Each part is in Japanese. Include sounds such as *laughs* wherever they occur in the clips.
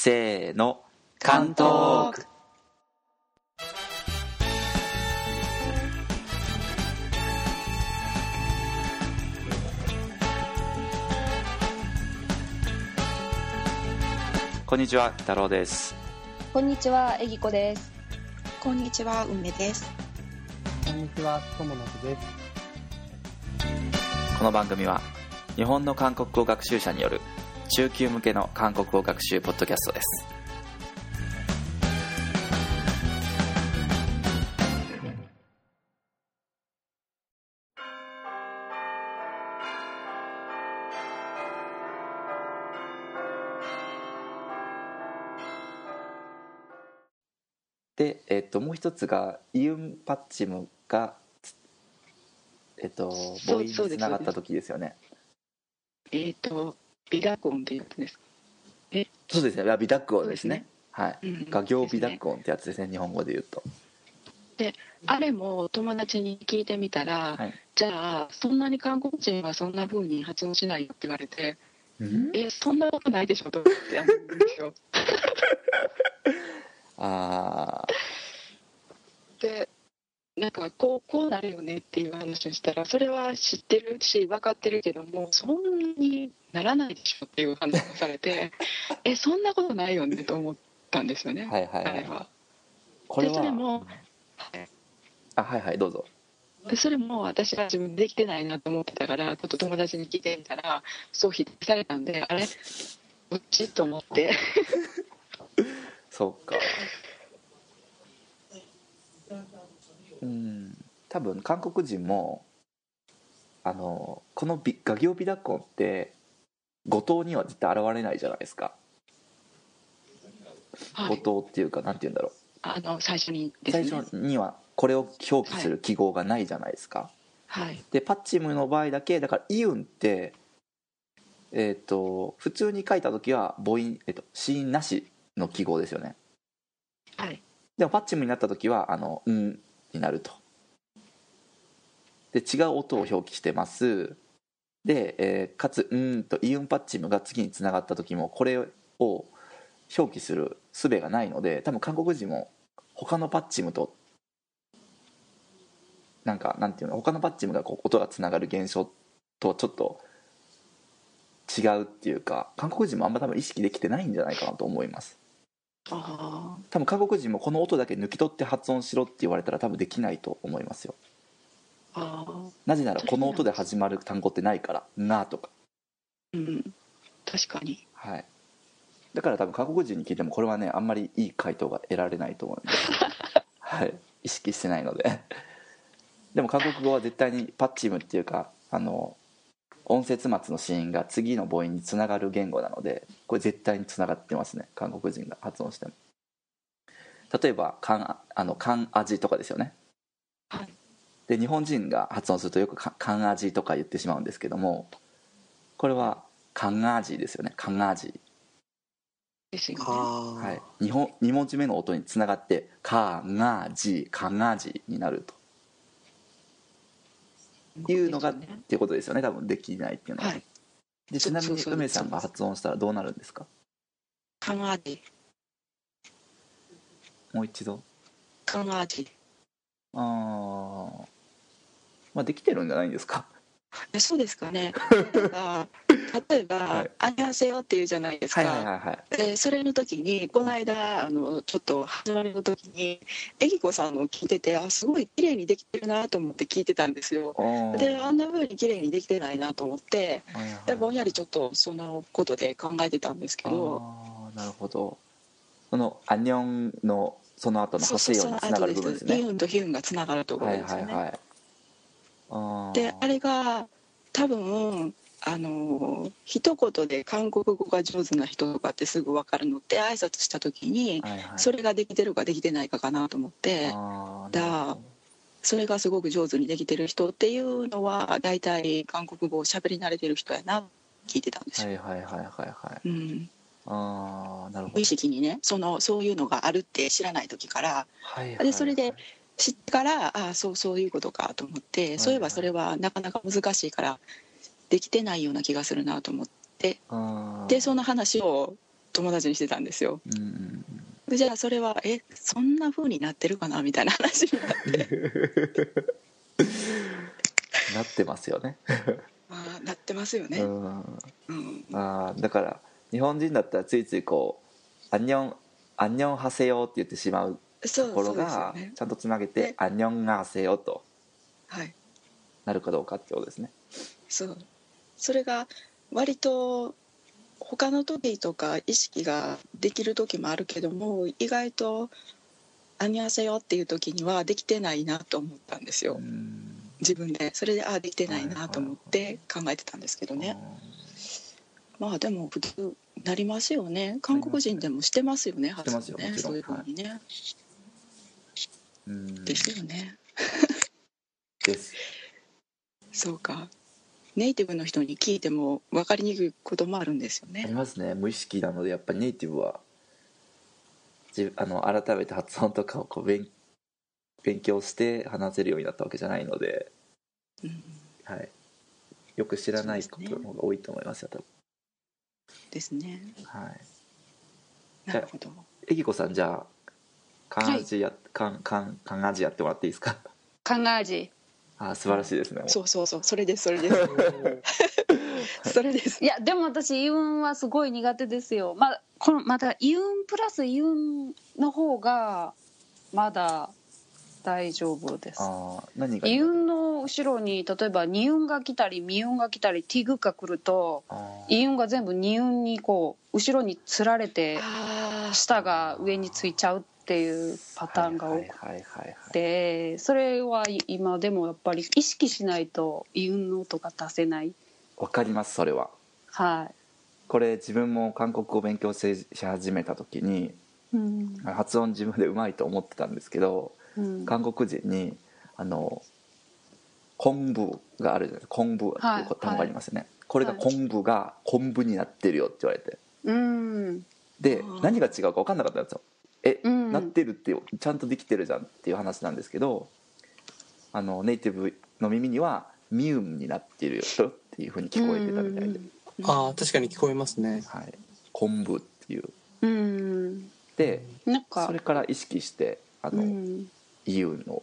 せーの関東区こんにちは太郎ですこんにちは、えぎこです。こんにちは、梅です。こんにちは、ともなくです。この番組は日本の韓国語学習者による中級向けの韓国語学習ポッドキャストです。で、えっと、もう一つがイウン・パッチムがえっと母音につながった時ですよね。えっ、と、ビラコンってやつです。か。そうですね。美濁音ですね。はい、うん。画行美濁音ってやつですね。日本語で言うと。あれも友達に聞いてみたら、はい。じゃあ、そんなに韓国人はそんな風に発音しないよって言われて、え、そんなことないでしょと思って思うんですよ。*laughs* あで、なんかこう、こうなるよねっていう話をしたら、それは知ってるし、分かってるけども、そんなにならないでしょっていう話をされて、*laughs* え、そんなことないよねと思ったんですよね。あはいはいはい。あれは。これは。でそれもはいあはいはいどうぞ。でそれも私は自分でできてないなと思ってたからちょっと友達に聞いてみたらそう否定されたんであれ？どっち？と思って。*laughs* そうかうん。多分韓国人もあのこの美画行美濁音って五島には絶対現れないじゃないですか、はい。五島っていうかなんて言うんだろう。あの最初にです最ね。初にはこれを表記する記号がないじゃないですか、はい。でパッチムの場合だけだからイウンってえっ、と普通に書いた時は母音、えっと子音なしの記号ですよね。はい。でもパッチムになった時はあの「ん」になると。で違う音を表記してます。で、えーかつ「うん」とイウンパッチムが次につながった時もこれを表記する術がないので多分韓国人も他のパッチムとなんかなんていうの他のパッチムがこう音がつながる現象とちょっと違うっていうか韓国人もあんま多分意識できてないんじゃないかなと思います。多分韓国人もこの音だけ抜き取って発音しろって言われたら多分できないと思いますよ。なぜならこの音で始まる単語ってないから「な」とか。うん。確かに。はい。だから多分韓国人に聞いてもこれはねあんまりいい回答が得られないと思うんで。*laughs* はい。意識してないので。でも韓国語は絶対にパッチムっていうかあの音節末の子音が次の母音につながる言語なのでこれ絶対につながってますね。韓国人が発音しても。例えば「カン」あの「カン味」とかですよね。はい。で日本人が発音するとよくか「カン味」とか言ってしまうんですけどもこれは「カン味」ですよね「カン味」ですよね。はい、2, 本二文字目の音につながって「かがじ」「かがじ」になるというのがっていうことですよね多分できないっていうのは、はい。でちなみに梅さんが発音したらどうなるんですか？カンアジもう一度。カンアジあー。まあできてるんじゃないんですか？*laughs* えそうですかね。*laughs* 例えばはい「あにゃせよ」っていうじゃないですか、はいはいはいはい。でそれの時にこの間あのちょっと始まりの時にえぎこさんの聞いててあすごい綺麗にできてるなと思って聞いてたんですよ。であんな風に綺麗にできてないなと思ってはいはいでぼんやりちょっとそのことで考えてたんですけど。なるほど。その「アニョン」のその後の発声音につながる部分ですね。ンとヒウンがつながるところはいですよね、はいはいあーであれが多分あの一言で韓国語が上手な人とかってすぐ分かるのって挨拶した時にはいはい。それができてるかできてないかかなと思ってだそれがすごく上手にできてる人っていうのは大体韓国語を喋り慣れてる人やな聞いてたんですよ、はいはいはいはいはい。うん、ああなるほど。無意識にねそのそういうのがあるって知らない時からはいはい。でそれで知ってからああそうそういうことかと思って、いそういえばそれはなかなか難しいからできてないような気がするなと思って。でその話を友達にしてたんですよ。うんうんでじゃあそれはえそんな風になってるかな？みたいな話になって。*laughs* なってますよね。*laughs* ああなってますよね、うん。うん、あーだから日本人だったらついついこう「アンニョンアンニョンハセヨ」って言ってしまうところがね。ちゃんとつなげてね「アンニョンハセヨ」と。はい。なるかどうかってことですね。そう。それが割と他の時とか意識ができる時もあるけども意外と「アニャセヨ」っていう時にはできてないなと思ったんですよ。うん。自分で。それでああできてないなと思って考えてたんですけどね。まあでも普通なりますよね韓国人でもしてますよねしてますよねそういうふうにね、うん。ですよね。です。そうか。ネイティブの人に聞いても分かりにくいこともあるんですよありねますね。無意識なのでやっぱりネイティブは自あの改めて発音とかをこう勉勉強して話せるようになったわけじゃないので、うんはい、よく知らないことの方が多いと思いますよ多分。ですね。はい。なるほど。えぎこさんじゃあ漢字や、漢漢漢字やってもらっていいですか？考えじ。あ素晴らしいですね。そうそうそう。それですそれです。*laughs* それです。いやでも私イウンはすごい苦手ですよ。まあこのまたイウンプラスイウンの方がまだ大丈夫です。あー何がイウンの後ろに例えばニウンが来たりミウンが来たりティグが来るとあー。イウンが全部ニウンにこう後ろにつられてあ下が上についちゃうっていうパターンが多くてそれは今でもやっぱり意識しないとイウンの音が出せない。わかりますそれは。はい。これ自分も韓国語を勉強しし始めた時にうん発音自分でうまいと思ってたんですけどうん韓国人にあの昆布があるじゃないですか。昆布っていう単語がありますよね、これが昆布が昆布になってるよって言われて。うん。で何が違うか分かんなかったんですよ。え、うん。なってるってちゃんとできてるじゃんっていう話なんですけどあのネイティブの耳にはミウムになってるよっていうふうに聞こえてたみたいで、ああ確かに聞こえますね。はい、昆布っていう。うん。でそれから意識してあの、うんイウの。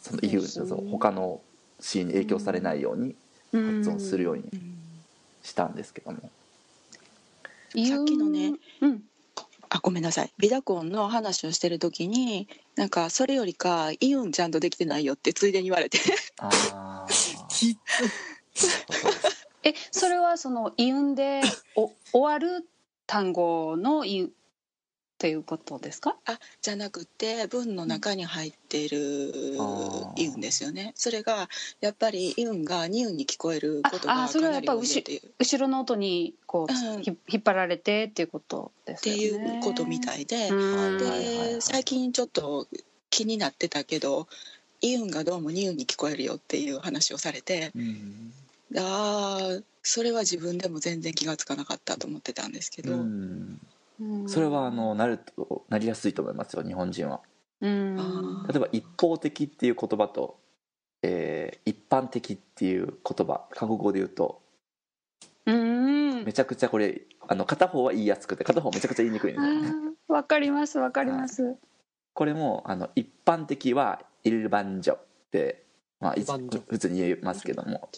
そのイウその他のシーンに影響されないように発音するようにうん。したんですけども、さっきのねうん。あごめんなさい。ビダコンの話をしてる時になんかそれよりかイウンちゃんとできてないよってついでに言われて。*laughs* えそれはそのイウンでお終わる単語のイウンっていうことですか？あじゃなくて文の中に入っているイウンですよね。それがやっぱりイウンがニウンに聞こえることがああそれはやっぱかなり多いっていう。後ろの音にこう、うん。ひ引っ張られてっていうことですってよねいうことみたいで、で最近ちょっと気になってたけどイウンがどうもニウンに聞こえるよっていう話をされてうん。ああそれは自分でも全然気がつかなかったと思ってたんですけど、うんうんそれはあのなるとなりやすいと思いますよ日本人は。例えば一方的っていう言葉と、えー一般的っていう言葉韓国語で言うとうん。めちゃくちゃこれあの片方は言いやすくて片方めちゃくちゃ言いにくいんですよね。わかりますわかります、これもあの一般的は「イルバンジョ」って、まあ、普通に言えますけども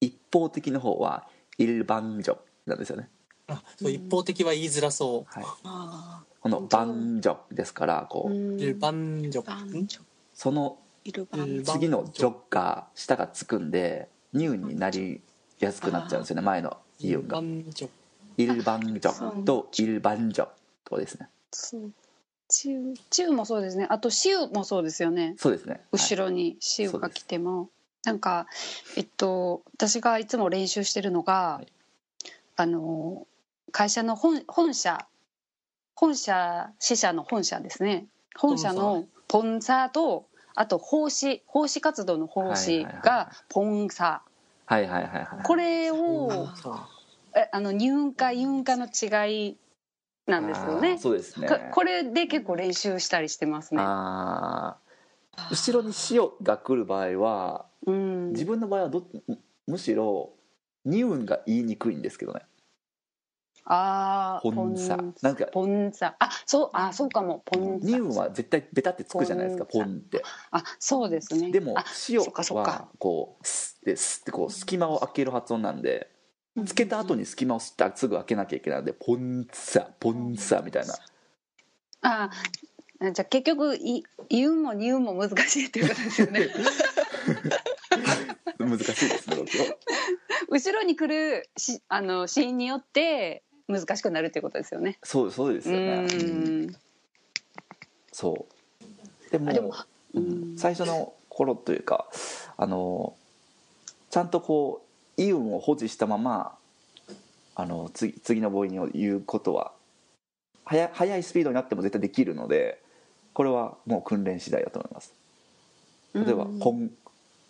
一方的の方は「イルバンジョ」なんですよね、あそう一方的は言いづらそはい、あこの「バンジョ」ですからこう、バンジョその次の「ジョ」が下がつくんで「ニュー」になりやすくなっちゃうんですよね前の「イウンバがンジョ「イルバンジョ」と「イルバンジョ」とですね。そう。チューチューもそうですね。あとシウもそうですよね。そうですね。後ろにシウが来ても、なんかえっと私がいつも練習してるのが、はい。ああの会社の本本社本社支社の本社ですね。本社のポンサーとあと奉仕奉仕活動の奉仕がポンサはいはいはいはいーこれをあえあの入化ユ化の違いなんですよね。そうですね。ここれで結構練習したりしてますね。後ろに「塩」が来る場合はうん。自分の場合はどむむしろ「ニウン」が言いにくいんですけどねああポンサ。なんかポンサ。あそうあそうかも。ポンサ。ニウムは絶対ベタってつくじゃないですかポンって。あそうですね。でもあ塩はこうスッてスッてこう隙間を開ける発音なんでつけた後に隙間をすってすぐ開けなきゃいけないのでポンサポンサみたいな。あじゃあ結局い言うも言うも難しいっていうことですよね。*laughs* 難しいですね後ろに来るしあのシーンによって難しくなるっていうことですよね。そうそうですうよね。ん。そう。でもあでもうん。うん。最初の頃というかあのちゃんとこうイオンを保持したままあの次次の母音を言うことは速速いスピードになっても絶対できるのでこれはもう訓練次第だと思います。例えば、うん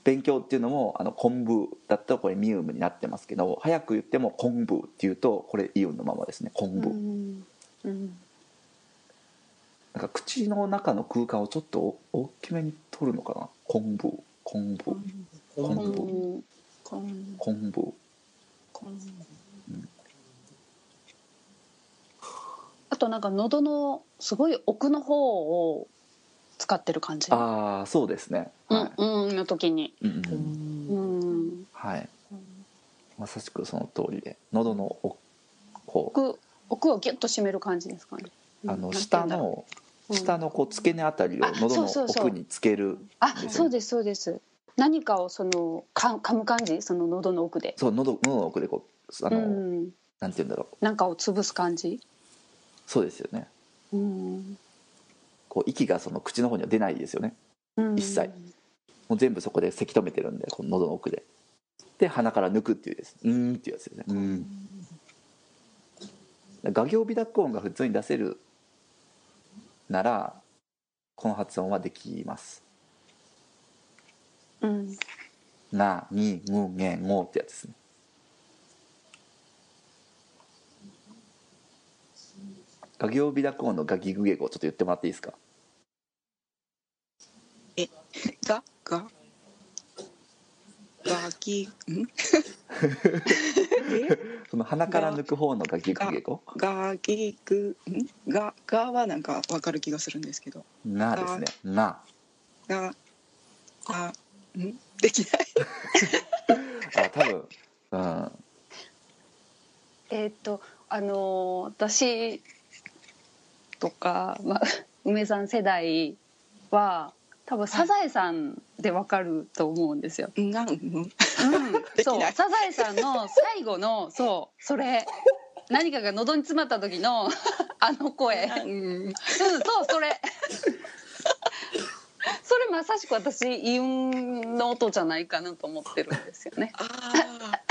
勉強っていうのもあの昆布だったらこれミウムになってますけど早く言っても昆布っていうとこれイオンのままですね昆布、うんうんなんか口の中の空間をちょっとお大きめに取るのかな昆布昆布。昆布。うん昆布。あとなんか喉のすごい奥の方を使ってる感じ。ああそうですね。うんはい、うんの時に。うんうんうん。はい。まさしくその通りで喉の奥こ奥奥をギュッと締める感じですかね。うあの下のうん。下のこう付け根あたりをあ喉の奥につけるあそうですそうです。何かをそのか噛む感じ？その喉の奥で。そう喉喉の奥でこうあの、うん。なんて言うんだろう。なんかを潰す感じ？そうですよね。うんこう息がその口の方には出ないですよね。うん。一切。もう全部そこでせき止めてるんでこの喉の奥で。で鼻から抜くっていうです。うーんっていうやつですね。うーん。画行微濁音が普通に出せるならこの発音はできます。うん。なにむげごってやつですね画行微濁音のガギグゲ語ちょっと言ってもらっていいですか？がが？がきん？*laughs* その鼻から抜く方のガギグゲ語がきくん？ががはなんかわかる気がするんですけど。なですね。なががん？できない？*laughs* あ多分うん。えーっとあのー私とか、まあ、*laughs* 梅さん世代は多分サザエさんでわかると思うんですよ。がん。うん。そう。サザエさんの最後のそう。それ。何かが喉に詰まった時の *laughs* あの声、うん、そうそれ。*laughs* それまさしく私イウンの音じゃないかなと思ってるんですよね。あー。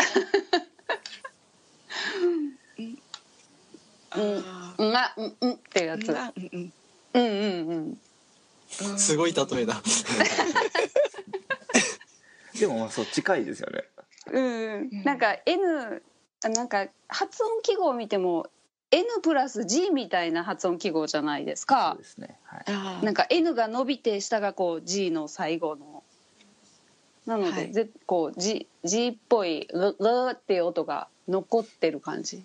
あーうんあうんうんっていうやつ。がうんうん。うんうんうん。すごい例えだ。*laughs* でもまあそう近いですよね。うん、なんか N あなんか発音記号を見ても N プラス G みたいな発音記号じっないですそかうですね。はい。あー。なんか N が伸びて下がこう G の最後の。なので、はい。ぜこう G, G っぽいルルっていう音が残ってる感じ、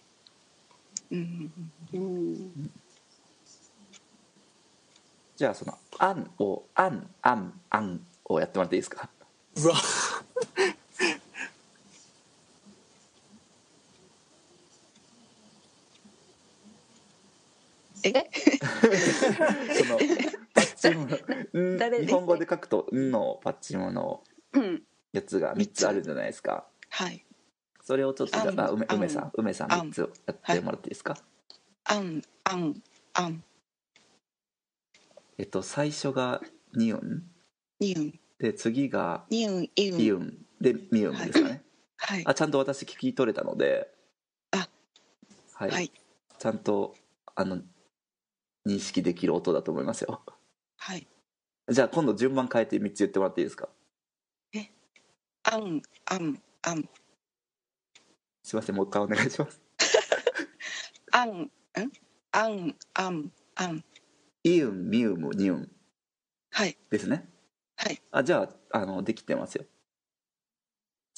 うん。うん、じゃあその「あん」を「あん」「あん」「あん」をやってもらっていいですか？うわ。え？*laughs* そのパッチモのん誰日本語で書くと「ん」のパッチモのうんやつが3つあるじゃないですか。はいそれをちょっとじゃああ梅梅さん梅さんあん。3つをやってもらっていいですか？あんあんあん。えっと最初が「ニウンにうん」で次がにうんい「うんイウン」で「ミウン」ですかね。はい。あちゃんと私聞き取れたので。あはい、はい。ちゃんとあの認識できる音だと思いますよ。はい。じゃあ今度順番変えて3つ言ってもらっていいですか？あんあんあんすいませんもう一回お願いします。あんんあんあんあんイウンミウムニウンはい。ですね。はい。あじゃああのできてますよ。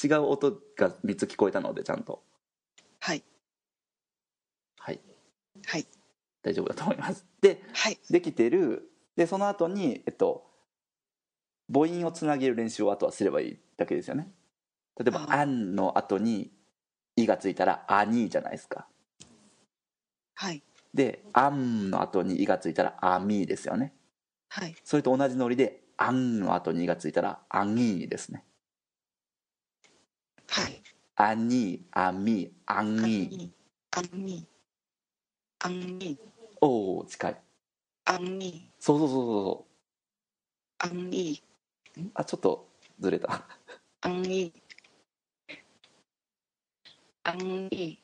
違う音が3つ聞こえたのでちゃんと。はい。はい。大丈夫だと思います。ではい。できてる。でその後にえっと母音をつなげる練習をあとはすればいいだけですよね。例えば「ああん」の後に「い」がついたら「あに」じゃないですか。はい。で「あん」の後に「い」がついたら「あみ」ですよね。はい。それと同じノリで「あん」の後に「い」がついたら「あぎ」ですね。はい「あに」「あみ」「あにあにあに」おお近い。あにそうそうそうそうそう。あにあちょっとずれた。あにあに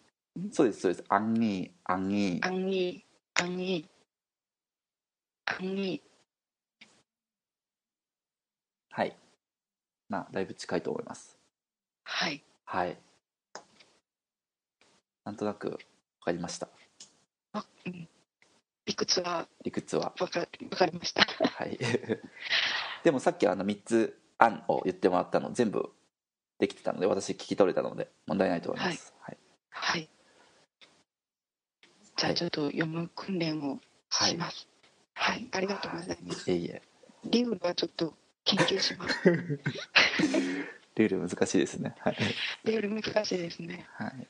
そうですそうです「あぎ」「あぎあにあにあに」はいまあだいぶ近いと思いますはいはいなんとなく分かりましたあうん理屈は理屈はわかわかりましたはいでもさっきあの3つ「案」を言ってもらったの全部できてたので私聞き取れたので問題ないと思います。はい、はい。じゃはい。あちょっと読む訓練をします。はい、ありがとうございます。い。えいえ。リウルはちょっと研究します。*laughs* ルール難しいですね。はい、リウル難しいですね。はい